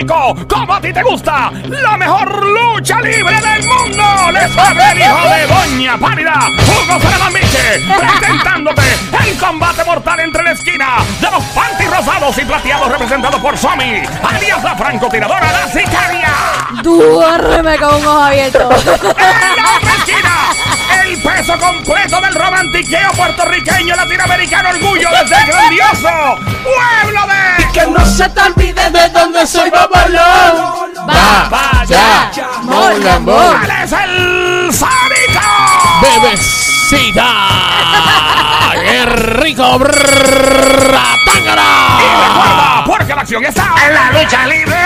Rico, como a ti te gusta, la mejor lucha libre del mundo. Les habla el hijo de Doña Pálida, Hugo Saramambiche, presentándote el combate mortal entre la esquina de los panty rosados y plateados representados por Somi, alias la francotiradora, la sicaria. Duérmeme con un ojo abierto. En la otra esquina, el peso completo del romantiqueo puertorriqueño latinoamericano orgullo desde el grandioso pueblo de... Que no se te olvide de dónde soy babalón. Va, vaya, mol, lambón. ¿Cuál es el Sónico? Bebecita. ¡Qué rico! Brrr, Y tángara. recuerda, porque la acción está en la lucha libre.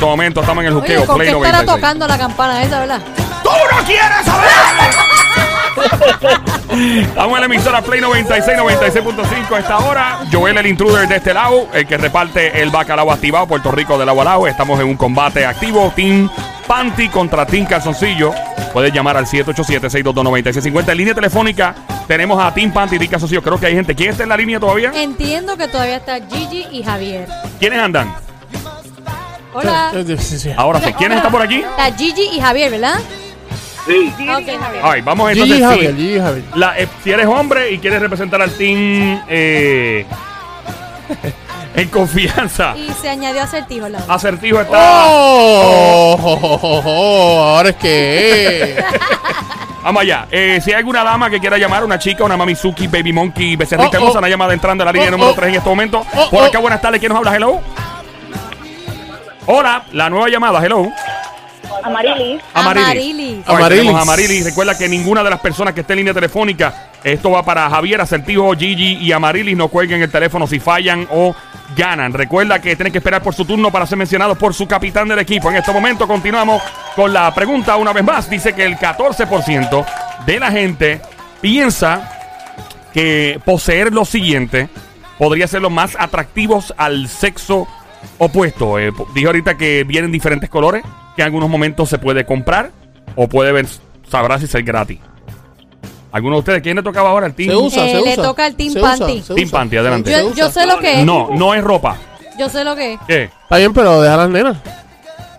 Este momento estamos en el Oye, juqueo ¿con Play qué estará 96. tocando la campana esa, verdad? ¡Tú no quieres saber! Estamos en la emisora Play 96, 96.5 a esta hora. Joel el intruder de este lado, el que reparte el bacalao activado, Puerto Rico de lado a lado. Estamos en un combate activo, Team Panty contra Team Calzoncillo. Puedes llamar al 787-622-9650. En línea telefónica tenemos a Team Panty y Team Calzoncillo. Creo que hay gente. ¿Quién está en la línea todavía? Entiendo que todavía está Gigi y Javier. ¿Quiénes andan? Hola. Ahora sí. ¿Quiénes están por aquí? Está Gigi y Javier, ¿verdad? Sí. Ok, Javier. Ay, vamos entonces. Gigi sí. Javier, Gigi Javier. La- eh, si eres hombre y quieres representar al team eh, en confianza, Y se añadió acertijo lado. acertijo está. ¡Oh! oh, oh, oh, oh, Ahora es que. Vamos allá. Eh, si hay alguna dama que quiera llamar, una chica, una mamizuki, baby monkey, becerrita Oh, hermosa, oh. una llamada entrando a la línea Oh, número oh. 3 en este momento. Oh, Por oh. acá, buenas tardes. ¿Quién nos habla? Hello. Hola, la nueva llamada. Hello. Amarilis. Amarilis. Amarilis. Amarilis. Recuerda que ninguna de las personas que esté en línea telefónica, esto va para Javier, Acertijo, Gigi y Amarilis. No cuelguen el teléfono si fallan o ganan. Recuerda que tienen que esperar por su turno para ser mencionados por su capitán del equipo. En este momento continuamos con la pregunta una vez más. Dice que el 14% de la gente piensa que poseer lo siguiente podría ser los más atractivos al sexo opuesto. Eh, dije ahorita que vienen diferentes colores, que en algunos momentos se puede comprar o puede ver, sabrá si ser gratis. ¿Alguno de ustedes? ¿Quién le tocaba ahora? ¿El team? Se usa, Eh, se le usa. toca al Team Se Panty. Team usa. Panty, adelante. Yo sé lo que es. No, no es ropa. Yo sé lo que es. ¿Qué? Está bien, pero deja a las nenas.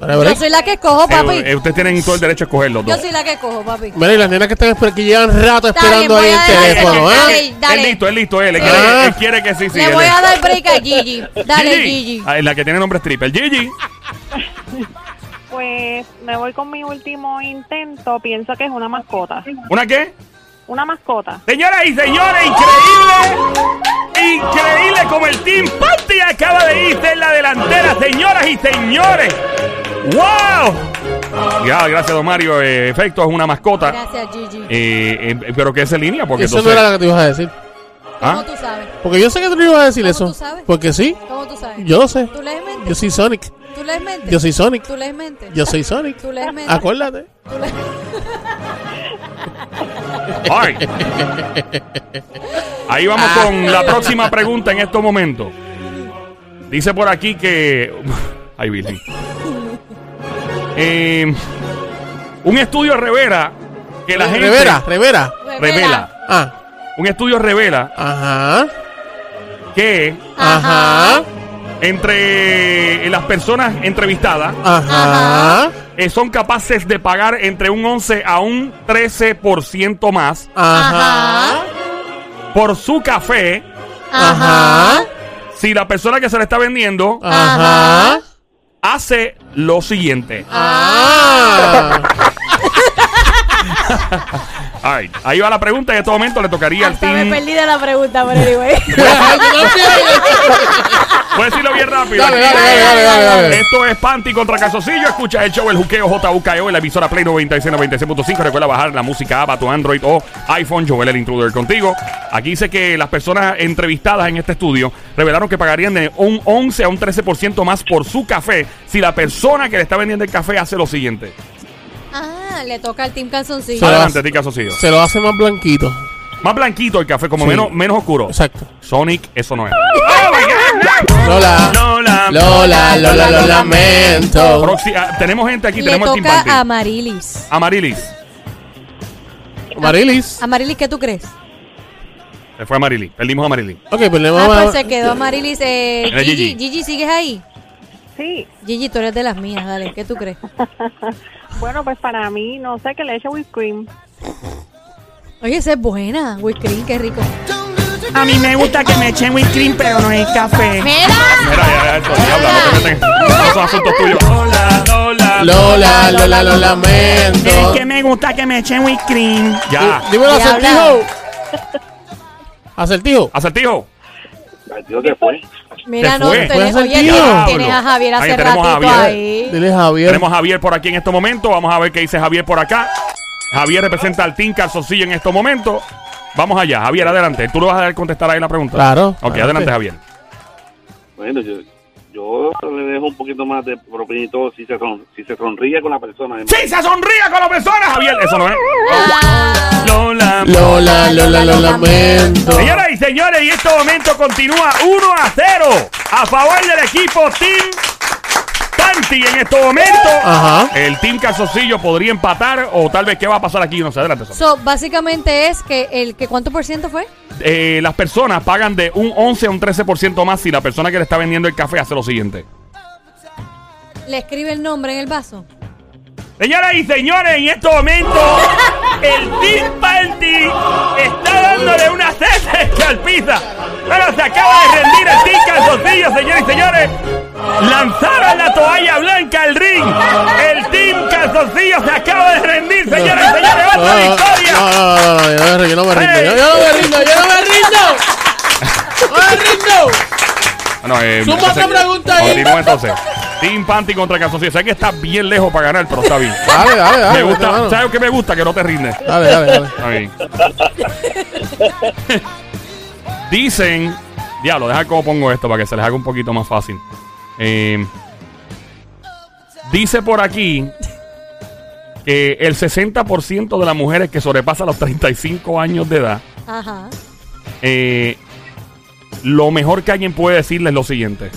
Dale, Yo soy la que escojo, papi. Eh, eh, ustedes tienen todo el derecho a escogerlo. Yo soy la que cojo, papi. Mira, y las nenas que están esperando, que llevan rato Está esperando bien, ahí voy el teléfono, dale, ¿eh? dale. Es listo, es listo. Él, él quiere, Ah. él quiere que sí, sí. Le él voy es- a dar break a Gigi. Dale, Gigi. Ah, La que tiene nombre stripper. Gigi. Pues me voy con mi último intento. Pienso que es una mascota. ¿Una qué? Una mascota. Señoras y señores, increíble. Increíble como el Team Panty acaba de irse en la delantera, señoras y señores. ¡Wow! Ya, gracias, don Mario. Eh, efecto, es una mascota. Gracias, Gigi. Eh, eh, pero que es en línea, porque Eso no era lo que te ibas a decir. ¿Cómo ¿Ah? tú sabes? Porque yo sé que tú no ibas a decir ¿Cómo eso. tú sabes? Porque sí, ¿Cómo tú sabes? yo lo sé. ¿Tú lees mente? Yo soy Sonic. ¿Tú lees mente? Yo soy Sonic. ¿Tú lees mente? Yo soy Sonic. ¿Tú lees mente? Acuérdate. ¿Tú lees- Ay. Ahí vamos con la próxima pregunta en estos momentos. Dice por aquí que. Ay, Virgen. Eh, un estudio revela que la gente. Revera, revera. Revela. Ah, Un estudio revela ajá. que Ajá. entre las personas entrevistadas Ajá. eh, son capaces de pagar entre un 11 a un 13% más Ajá. por su café Ajá. si la persona que se le está vendiendo Ajá. Hace lo siguiente. Ah. Ay, ahí va la pregunta. En este momento le tocaría al Hasta me team. perdí de la pregunta, pero anyway. Puedes decirlo bien rápido. Dale, dale, dale, dale, dale, dale. Esto es Panty contra Calzoncillo. Escucha el show El Juqueo JUKEO en la emisora Play 96 96.5. Recuerda bajar la música app a tu Android o iPhone. Joel el Intruder contigo. Aquí dice que las personas entrevistadas en este estudio revelaron que pagarían de un 11 a un 13% más por su café si la persona que le está vendiendo el café hace lo siguiente. ah, le toca al Team Calzoncillo. Se lo Adelante, hace. ti Calzoncillo. Se lo hace más blanquito. Más blanquito el café, como Sí. menos, menos oscuro. Exacto. Sonic, eso no es. Oh my God. Lola. Lola. Lola, Lola, lo lamento. Proxi- ah, tenemos gente aquí, Le tenemos el toca a Marilis. Amarilis. Marilis. Amarilis, ¿qué tú crees? Se fue Amarilis. Perdimos a Amarilis. Ok, pues le Ah, vamos pues a... se quedó Amarilis. Eh, Era Gigi, Gigi. Gigi, ¿sigues ahí? Sí. Gigi, tú eres de las mías, dale. ¿Qué tú crees? Bueno, pues para mí, no sé, que le eche whipped cream. Oye, esa es buena. Whipped cream, qué rico. A mí me gusta que me echen whipped cream, pero no es café. ¡Mira! Mira, ya, ya, esto, diabla, no te meten. No son asuntos tuyos. Lola, Lola. Lola, Lola, lo Es lamento. que me gusta que me echen whipped cream. Ya. Dímelo, acertijo. Acertijo. Acertijo. Tío que fue. Mira, no, fue. tenés, oye, tienes, tienes a Javier Ahí hace tenemos a ratito Javier. ahí. Dile Javier. Tenemos a Javier por aquí en este momento. Vamos a ver qué dice Javier por acá. Javier representa al Team Calzoncillo en estos momentos. Vamos allá, Javier, adelante. ¿Tú le vas a dar contestar ahí la pregunta? Claro, Ok, adelante. adelante, Javier. Bueno, yo, yo le dejo un poquito más de propina y todo si se, son- si se sonríe con la persona. ¡Sí, se sonría con la persona, Javier! Eso no es. Ah, Lola. Lola, Lola, lo lamento. Señoras y señores, y este momento continúa 1 a 0 a favor del equipo Team Panty en estos momentos. Ajá. El Team Calzoncillo podría empatar o tal vez qué va a pasar aquí. No sé, adelante. Sonia. so, básicamente es que el que ¿cuánto por ciento fue? Eh, las personas pagan de un 11 a un 13% más si la persona que le está vendiendo el café hace lo siguiente. Le escribe el nombre en el vaso. Señoras y señores, en estos momentos el Team Panty está dándole una cesta escalpiza. Pero se acaba de rendir el Team Calzoncillo, señores y señores. Lanzaron la toalla blanca al ring. El Team Calzoncillo se acaba de rendir, señores y señores. ¡Otra victoria! no, no, no, yo no me rindo, yo no me rindo, yo, yo no me rindo, yo no me rindo. No me rindo. Bueno, eh, Suma otra pregunta ahí. Continúa entonces. Team Panty contra Calzoncillo. Sé que está bien lejos para ganar, pero está bien. Dale, dale, dale. Me gusta, mano. ¿sabes qué me gusta? Que no te rindes. Dale, dale, dale. Está bien. Dicen. Diablo, deja cómo pongo esto para que se les haga un poquito más fácil. Eh, dice por aquí que el 60% de las mujeres que sobrepasan los 35 años de edad, Ajá. eh, lo mejor que alguien puede decirles es lo siguiente.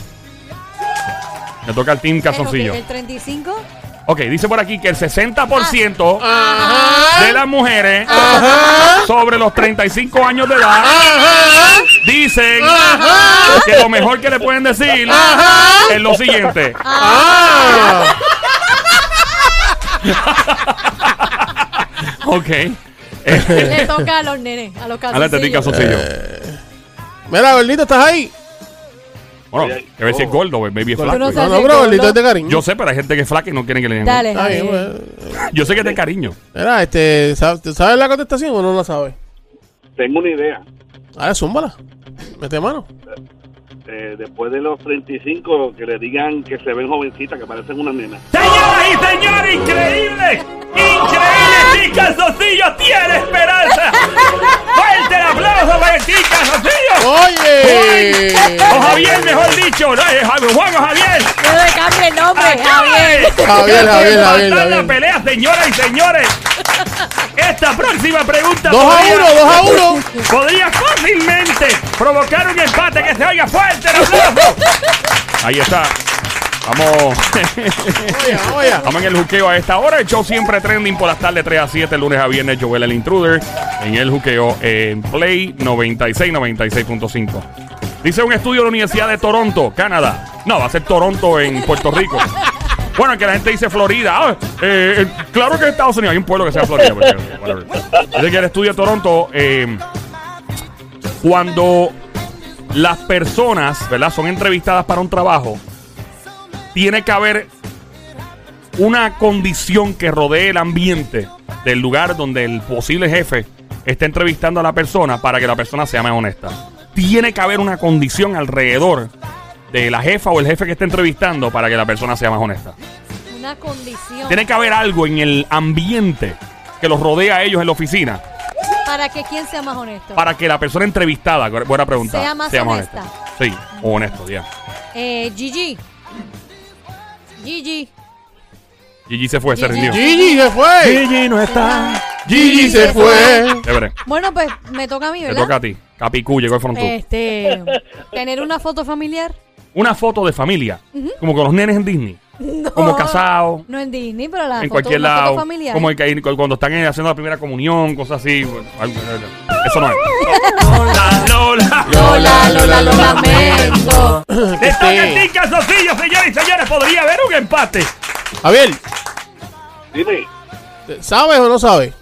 Me toca al Team Calzoncillo. Eh, ok, el 35. Ok, dice por aquí que el 60% Ajá. de las mujeres Ajá. sobre los 35 años de edad Ajá. dicen Ajá. que lo mejor que le pueden decir Ajá. es lo siguiente. Ah. Ok. Le toca a los nenes, a los Adelante, calzoncillos. Calzoncillo. Mira, gordito, ¿estás ahí? Bueno, que ver si es gordo, baby es flaco. no No, gordo. gordito es de cariño. Yo sé, pero hay gente que es flaca y no quieren que le digan. Dale, pues. Yo sé que es de cariño. Mira, este, ¿sabes, ¿sabes la contestación o no la sabes? Tengo una idea. A ver, zúmbala. Mete mano. Eh, después de los 35, que le digan que se ven jovencitas, que parecen una nena. Señoras y señores, increíble. Increíble, Team Calzoncillo tiene esperanza. Fuerte el aplauso para el Team Calzoncillo. Oye. O Javier, mejor dicho. No, es Javier, Juan o Javier. No le cambie el nombre, Javier. Javier, Javier, Javier, la pelea, señoras y señores. Esta próxima pregunta Dos a podría- uno, dos a uno. podría fácilmente provocar un empate que se oiga fuerte el aplauso. Ahí está. Vamos. Estamos en el juqueo a esta hora. El show siempre trending por las tardes 3 a 7, lunes a viernes. Joel el Intruder en el juqueo en Play 96, 96.5. Dice un estudio de la Universidad de Toronto, Canadá. No, va a ser Toronto en Puerto Rico. Bueno, que la gente dice Florida. Ah, eh, eh, claro que en Estados Unidos hay un pueblo que se llama Florida. whatever. Dice que el estudio de Toronto, eh, cuando las personas, ¿verdad? Son entrevistadas para un trabajo, tiene que haber una condición que rodee el ambiente del lugar donde el posible jefe está entrevistando a la persona para que la persona sea más honesta. Tiene que haber una condición alrededor de la jefa o el jefe que está entrevistando para que la persona sea más honesta. Una condición Tiene que haber algo en el ambiente que los rodea a ellos en la oficina para que quien sea más honesto. para que la persona entrevistada, buena pregunta, Sea más honesta. Sí, o honesto, ya. Eh, Gigi. Gigi. Gigi se fue, se rindió. Gigi se fue. Gigi no está. Gigi se fue. Chévere. Bueno, pues me toca a mí, Te ¿verdad? toca a ti. Capicú llegó el frontú. Este, tener una foto familiar. Una foto de familia, como con los nenes en Disney. Como casados. No en Disney, pero la en foto, cualquier una lado. foto familiar. Como el que- cuando están haciendo la primera comunión, cosas así. Eso no es. Lola, Lola. Lola, Lola, lo lamento. Este. Team Calzoncillo, señores y señores. Podría haber un empate. Javier, Dime, ¿sabes o no sabes?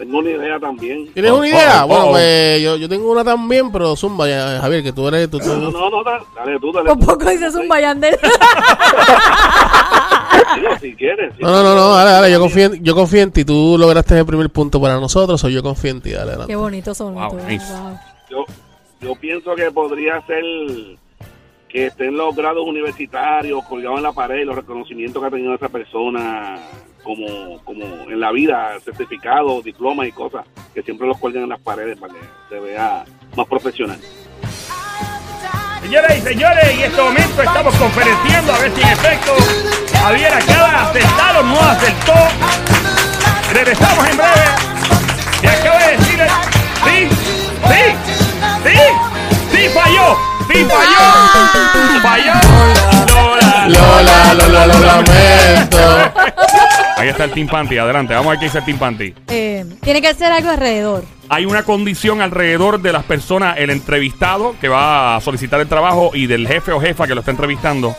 Tengo una idea también. ¿Tienes una idea? oh, bueno, oh. pues yo, yo tengo una también, pero zumba, ya, Javier, que tú eres. Tú, tú- No, no, no, da- dale tú, dale Por tú. poco dices un bayandel. Sí, si quieres. sí. No, no, no, no, dale, dale, yo confío, en, yo confío en ti. Tú lograste el primer punto para nosotros, o yo confío en ti, dale, dale. Qué bonito son. Wow, todos, nice. wow. Yo, yo pienso que podría ser que estén los grados universitarios colgados en la pared, los reconocimientos que ha tenido esa persona como, como en la vida, certificados, diplomas y cosas, que siempre los cuelgan en las paredes para que se vea más profesional. Señoras y señores, en este momento estamos conferenciando a ver si en efecto Javier acaba de o no acertó. Regresamos en breve. Falló, sí falló, falló. Lola, Lola, Lola, lo lamento. Ahí está el Team Panty, adelante, vamos a ver qué dice el Team Panty. Eh, tiene que ser algo alrededor. Hay una condición alrededor de las personas, el entrevistado que va a solicitar el trabajo y del jefe o jefa que lo está entrevistando,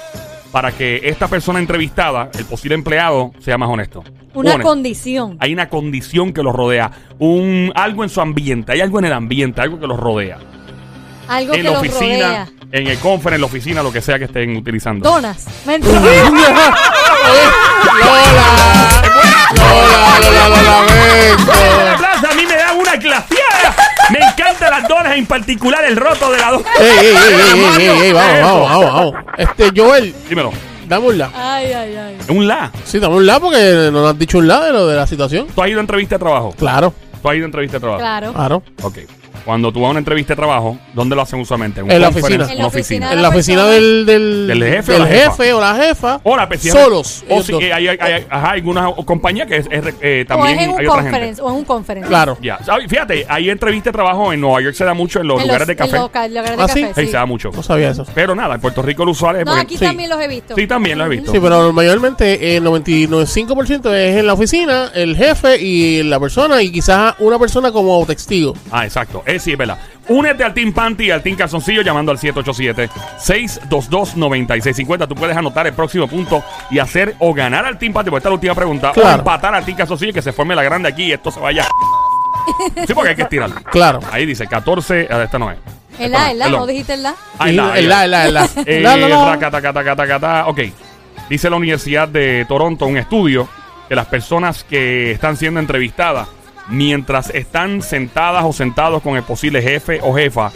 para que esta persona entrevistada, el posible empleado, sea más honesto. Una Honesto. condición. Hay una condición que los rodea, un algo en su ambiente, hay algo en el ambiente, algo que los rodea. Algo en que la los oficina, rodea. en el conference, en la oficina, lo que sea que estén utilizando. Donas. Mentira. Lola, Lola, Lola, lo Un lamento. aplauso, a mí me dan una glaciada. Me encantan las donas, en particular el roto de la dona. Ey, ey, ey, ey, ey, vamos, vamos, vamos. Este, Joel, Dímelo. dame un la. Ay, ay, ay. Un la. Sí, dame un la porque no nos has dicho un la de lo de la situación. ¿Tú has ido a entrevista de trabajo? Claro, ¿Tú has ido a entrevista de trabajo? Claro. claro. Ok. Cuando tú vas a una entrevista de trabajo, ¿dónde lo hacen usualmente? un En la oficina. En la oficina. En la oficina del, del, ¿Del jefe o la jefe o la jefa. O la Solos. O si eh, hay, hay, hay- ajá, algunas compañías que es, es, eh, O también es en un conference. O en un conference. Claro. Ya. Fíjate, hay entrevista de trabajo en Nueva York se da mucho en los En lugares de en café. los ca- lugares de ¿Ah, sí? café, Ahí se da mucho. No sabía eso. Pero nada, en Puerto Rico lo usual es No, porque- aquí Sí. también los he visto. Sí, también lo he visto. Sí, pero mayormente el 95% es en la oficina, el jefe y la persona, y quizás una persona como testigo. Ah, exacto. Es sí, es verdad. Únete al Team Panty y al Team Calzoncillo llamando al 787-622-9650. Tú puedes anotar el próximo punto y hacer o ganar al Team Panty, porque esta es la última pregunta, o empatar al Team Calzoncillo y que se forme la grande aquí y esto se vaya. sí, porque hay que estirarlo. Claro. Ahí dice 14. Ah, esta no es. El la, no, el la, perdón. ¿no dijiste el la? Ah, el la, el la, el la, el la. Eh, La, la, la. racatacatacatacata. Ok. Dice la Universidad de Toronto, un estudio, que las personas que están siendo entrevistadas, mientras están sentadas o sentados con el posible jefe o jefa,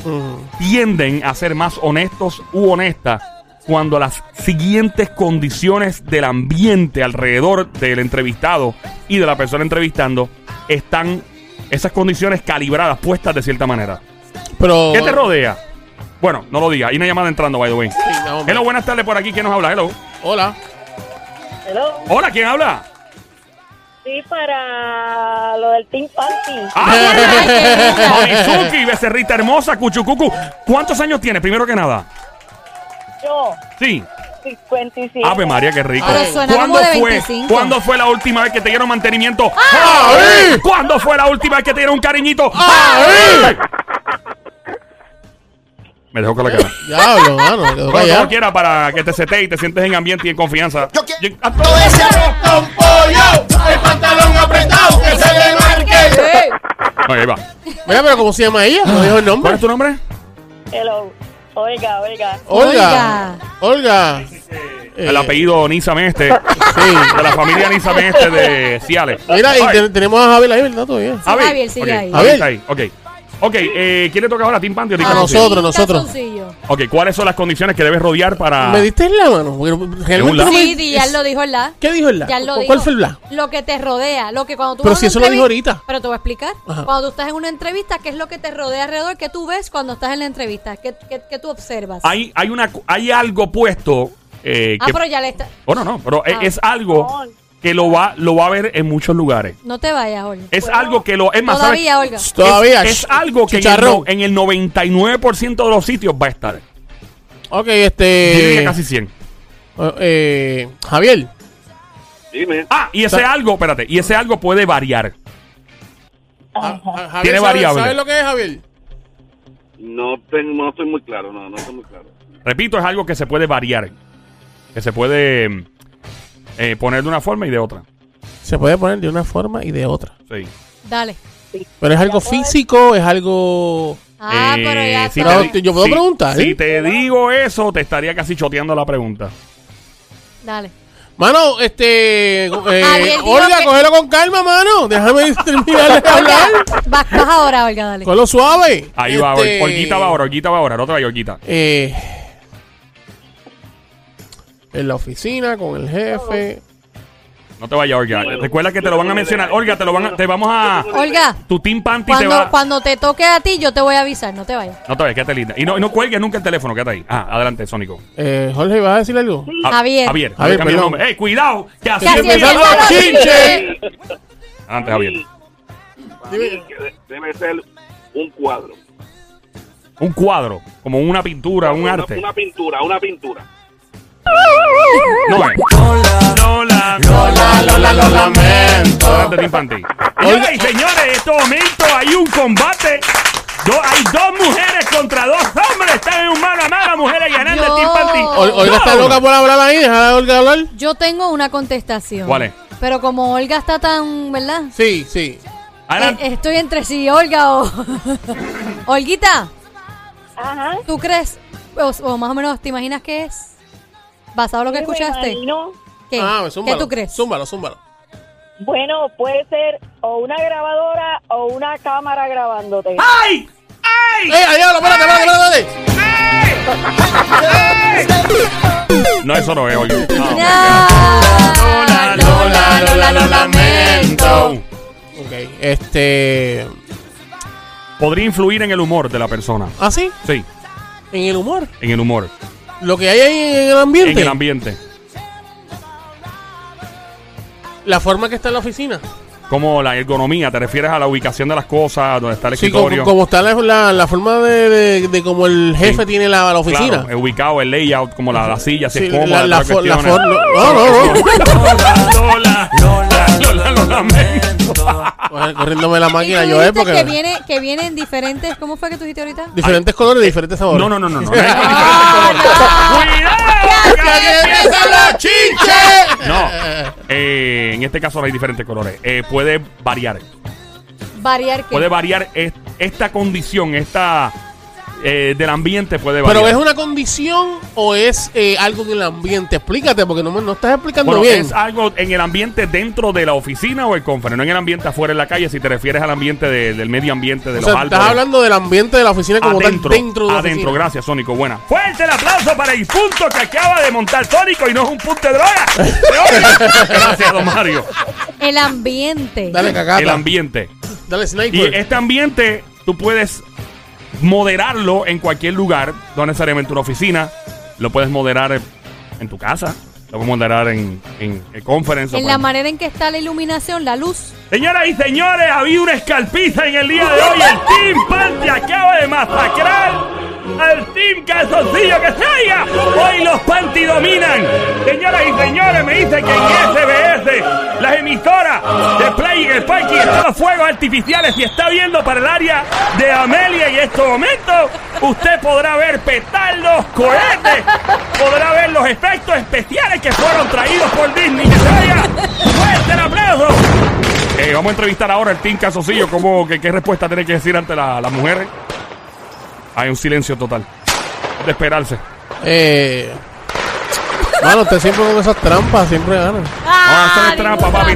tienden a ser más honestos u honestas cuando las siguientes condiciones del ambiente alrededor del entrevistado y de la persona entrevistando están esas condiciones calibradas, puestas de cierta manera. Pero. ¿Qué te rodea? Bueno, no lo diga. Hay una llamada entrando, by the way. Sí, no, hombre. Hello, buenas tardes por aquí. ¿Quién nos habla? Hello. Hola. Hello. Hola, ¿quién habla? Sí, para lo del Team Party. ¡Ah! Mamizuki, becerrita hermosa, cuchucucu. ¿Cuántos años tiene, primero que nada? Yo, Sí. 57. Ave María, qué rico. Pero suena ¿Cuándo como de fue, 25. ¿Cuándo fue la última vez que te dieron mantenimiento? ¡Ay! ¿Cuándo fue la última vez que te dieron un cariñito? ¡Ay! Me dejó con la cara. Diablo, mano. Como quiera para que te setes y te sientes en ambiente y en confianza. Yo quiero- todo ese eso. Con pollo, pantalón apretado, que se le marque. Ahí va. Mira, pero ¿cómo se llama ella? ¿No dijo el ¿Cuál nombre? es tu nombre? Hello. Oiga, oiga. Olga. Olga. El Eh, apellido Nisa Meste. Sí. De la familia Nisa Meste de Ciales. Mira, y tenemos a Javier ahí, ¿verdad? Todavía. Javi. Javier, sigue ahí. Javier. ahí. Ok. Ok, eh, ¿quién le toca ahora? ¿Team Panty o Team A Calzoncillo? nosotros, nosotros. calzoncillo. Ok, ¿cuáles son las condiciones que debes rodear para. ¿Me diste en la mano? Porque realmente un la. no me- Sí, di, ya lo dijo el la. ¿Qué dijo el la? Ya lo ¿Cuál dijo. fue el la? Lo que te rodea, lo que cuando tú Pero vas a si una eso lo dijo entrevista- ahorita. Pero te voy a explicar. Ajá. Cuando tú estás en una entrevista, ¿qué es lo que te rodea alrededor? ¿Qué tú ves cuando estás en la entrevista? ¿Qué, qué, qué tú observas? Hay, hay, una, hay algo puesto. Eh, ah, que, pero ya le está. Bueno, no, pero es- Ah. es algo que lo va, lo va a ver en muchos lugares. No te vayas, Olga. Es algo que lo. Es más, ¿sabes? Todavía, Olga. Todavía. Es, es algo que en el, Chicharrón. no- en el 99% de los sitios va a estar. Ok, Yo diría este. casi 100. eh, Javier. Dime. Ah, y ese algo, espérate, y ese algo puede variar. Ja- Ja- Javier, Tiene ¿sabes- variable. ¿Sabes lo que es, Javier? No, tengo, no estoy muy claro, no, no estoy muy claro. Repito, es algo que se puede variar. Que se puede eh, poner de una forma y de otra. Se puede poner de una forma y de otra. Sí. Dale. Pero es algo físico, es algo... Ah, Eh, pero ya si está. Te- yo puedo preguntar, Si ¿eh? te digo eso, te estaría casi choteando la pregunta. Dale. Mano, este... eh, Javier Olga, que- cógelo con calma, mano. Déjame terminar de hablar. Vas, vas ahora, Olga, dale. Cógelo suave. Ahí va, Este, Ol- Olguita va ahora, Olguita va ahora. No te vayas, Olguita. Eh, en la oficina, con el jefe. No te vayas, Olga. Recuerda que te lo van a mencionar. Olga, te lo van a, te vamos a... Olga, Tu Team Panty te cuando, va... cuando te toque a ti, yo te voy a avisar, no te vayas. No te vayas, quédate linda. Y no, y no cuelgues nunca el teléfono, quédate ahí. Ah, adelante, Sónico. Eh, Jorge, ¿vas a decir algo? Ah, Javier. Javier. Javier, cambia el perdón. nombre. ¡Ey, cuidado! Que así Que así empieza empiezan la los chinche. chinches. Adelante, Javier. Para mí que de- debe ser un cuadro. Un cuadro, como una pintura, un Una- arte. Una pintura, una pintura. No es. Lola, Lola, Lola, lo lamento. Señoras y señores, en este momento hay un combate. Do- hay dos mujeres contra dos hombres. Están en un mano a mano, mujeres ganando el Yo- Team Panty. Ol- Olga está loca por hablar ahí. Deja a Olga hablar. Yo tengo una contestación. ¿Cuál es? Pero como Olga está tan, ¿verdad? Sí, sí. Eh, estoy entre si Olga o... Olguita, Ajá. ¿tú crees, o, o más o menos, te imaginas qué es? Basado en lo que escuchaste. ¿Qué? Ah, ¿Qué tú crees? Zúmbalo, zúmbalo. Bueno, puede ser o una grabadora o una cámara grabándote. ¡Ay! ¡Ay! ¡Eh, ahí habla! Espérate, espérate, espérate. No, eso no es, Olga. No. Lola, Lola, Lola, lo lamento. Ok, este. Podría influir en el humor de la persona. ¿Ah, sí? Sí, En el humor. en el humor. Lo que hay ahí en el ambiente. En el ambiente. La forma que está en la oficina. Como la ergonomía, te refieres a la ubicación de las cosas, donde está el Sí, como, escritorio. como está la, la, la forma de, de, de como el jefe Sí. tiene la, la oficina. Claro, ubicado, el layout, como la, la silla, si Sí, es cómoda. la, la, todas fo- la cuestiones. for- no, no, no. Lola, Lola, Lola, lo lamento. Coge- Corriéndome la Y máquina yo es dijiste porque. que viene, que viene en diferentes, ¿cómo fue que tú dijiste ahorita? Diferentes colores, diferentes sabores. No, no, no, no. no, no hay Ah, diferentes colores. ¡Cuidado! ¡Que empiezan los chinches! No, eh, en este caso no hay diferentes colores. Eh, puede variar. Variar que Puede variar es- esta condición, esta eh, del ambiente puede variar. Pero es una condición o es eh, algo en el ambiente. Explícate, porque no, me- no estás explicando Bueno, bien. es algo en el ambiente dentro de la oficina o el conference, no en el ambiente afuera en la calle, si te refieres al ambiente de- del medio ambiente, de o los sea, árboles. estás hablando del ambiente de la oficina como adentro, tal, dentro de la adentro, oficina. gracias Sónico, buena. Fuerte el aplauso para el punto que acaba de montar Sónico y no es un punto de droga. odio. gracias, don Mario. el ambiente. Dale, cagata. El ambiente. Dale, Y sniper. este ambiente tú puedes moderarlo en cualquier lugar, no necesariamente una oficina. Lo puedes moderar en tu casa, lo puedes moderar en, en, en conference. o En la manera en que está la iluminación, la luz. Señoras y señores, había una escalpiza en el día de hoy. El Team Panty acaba de masacrar al Team Calzoncillo que se haya. Hoy los Panty dominan. Señoras y señores, me dice que en SBS, las emisoras de Play el parking están los fuegos artificiales y está viendo para el área de Amelia y en estos momentos usted podrá ver petardos, cohetes, podrá ver los efectos especiales que fueron traídos por Disney. Que. Fuerte el aplauso. Eh, vamos a entrevistar ahora al Team Casocillo. ¿Cómo, qué, ¿Qué respuesta tiene que decir ante la- las mujeres? Hay un silencio total. De esperarse. Eh. Mano, usted siempre con esas trampas, siempre gana. Ah, trampa, papi.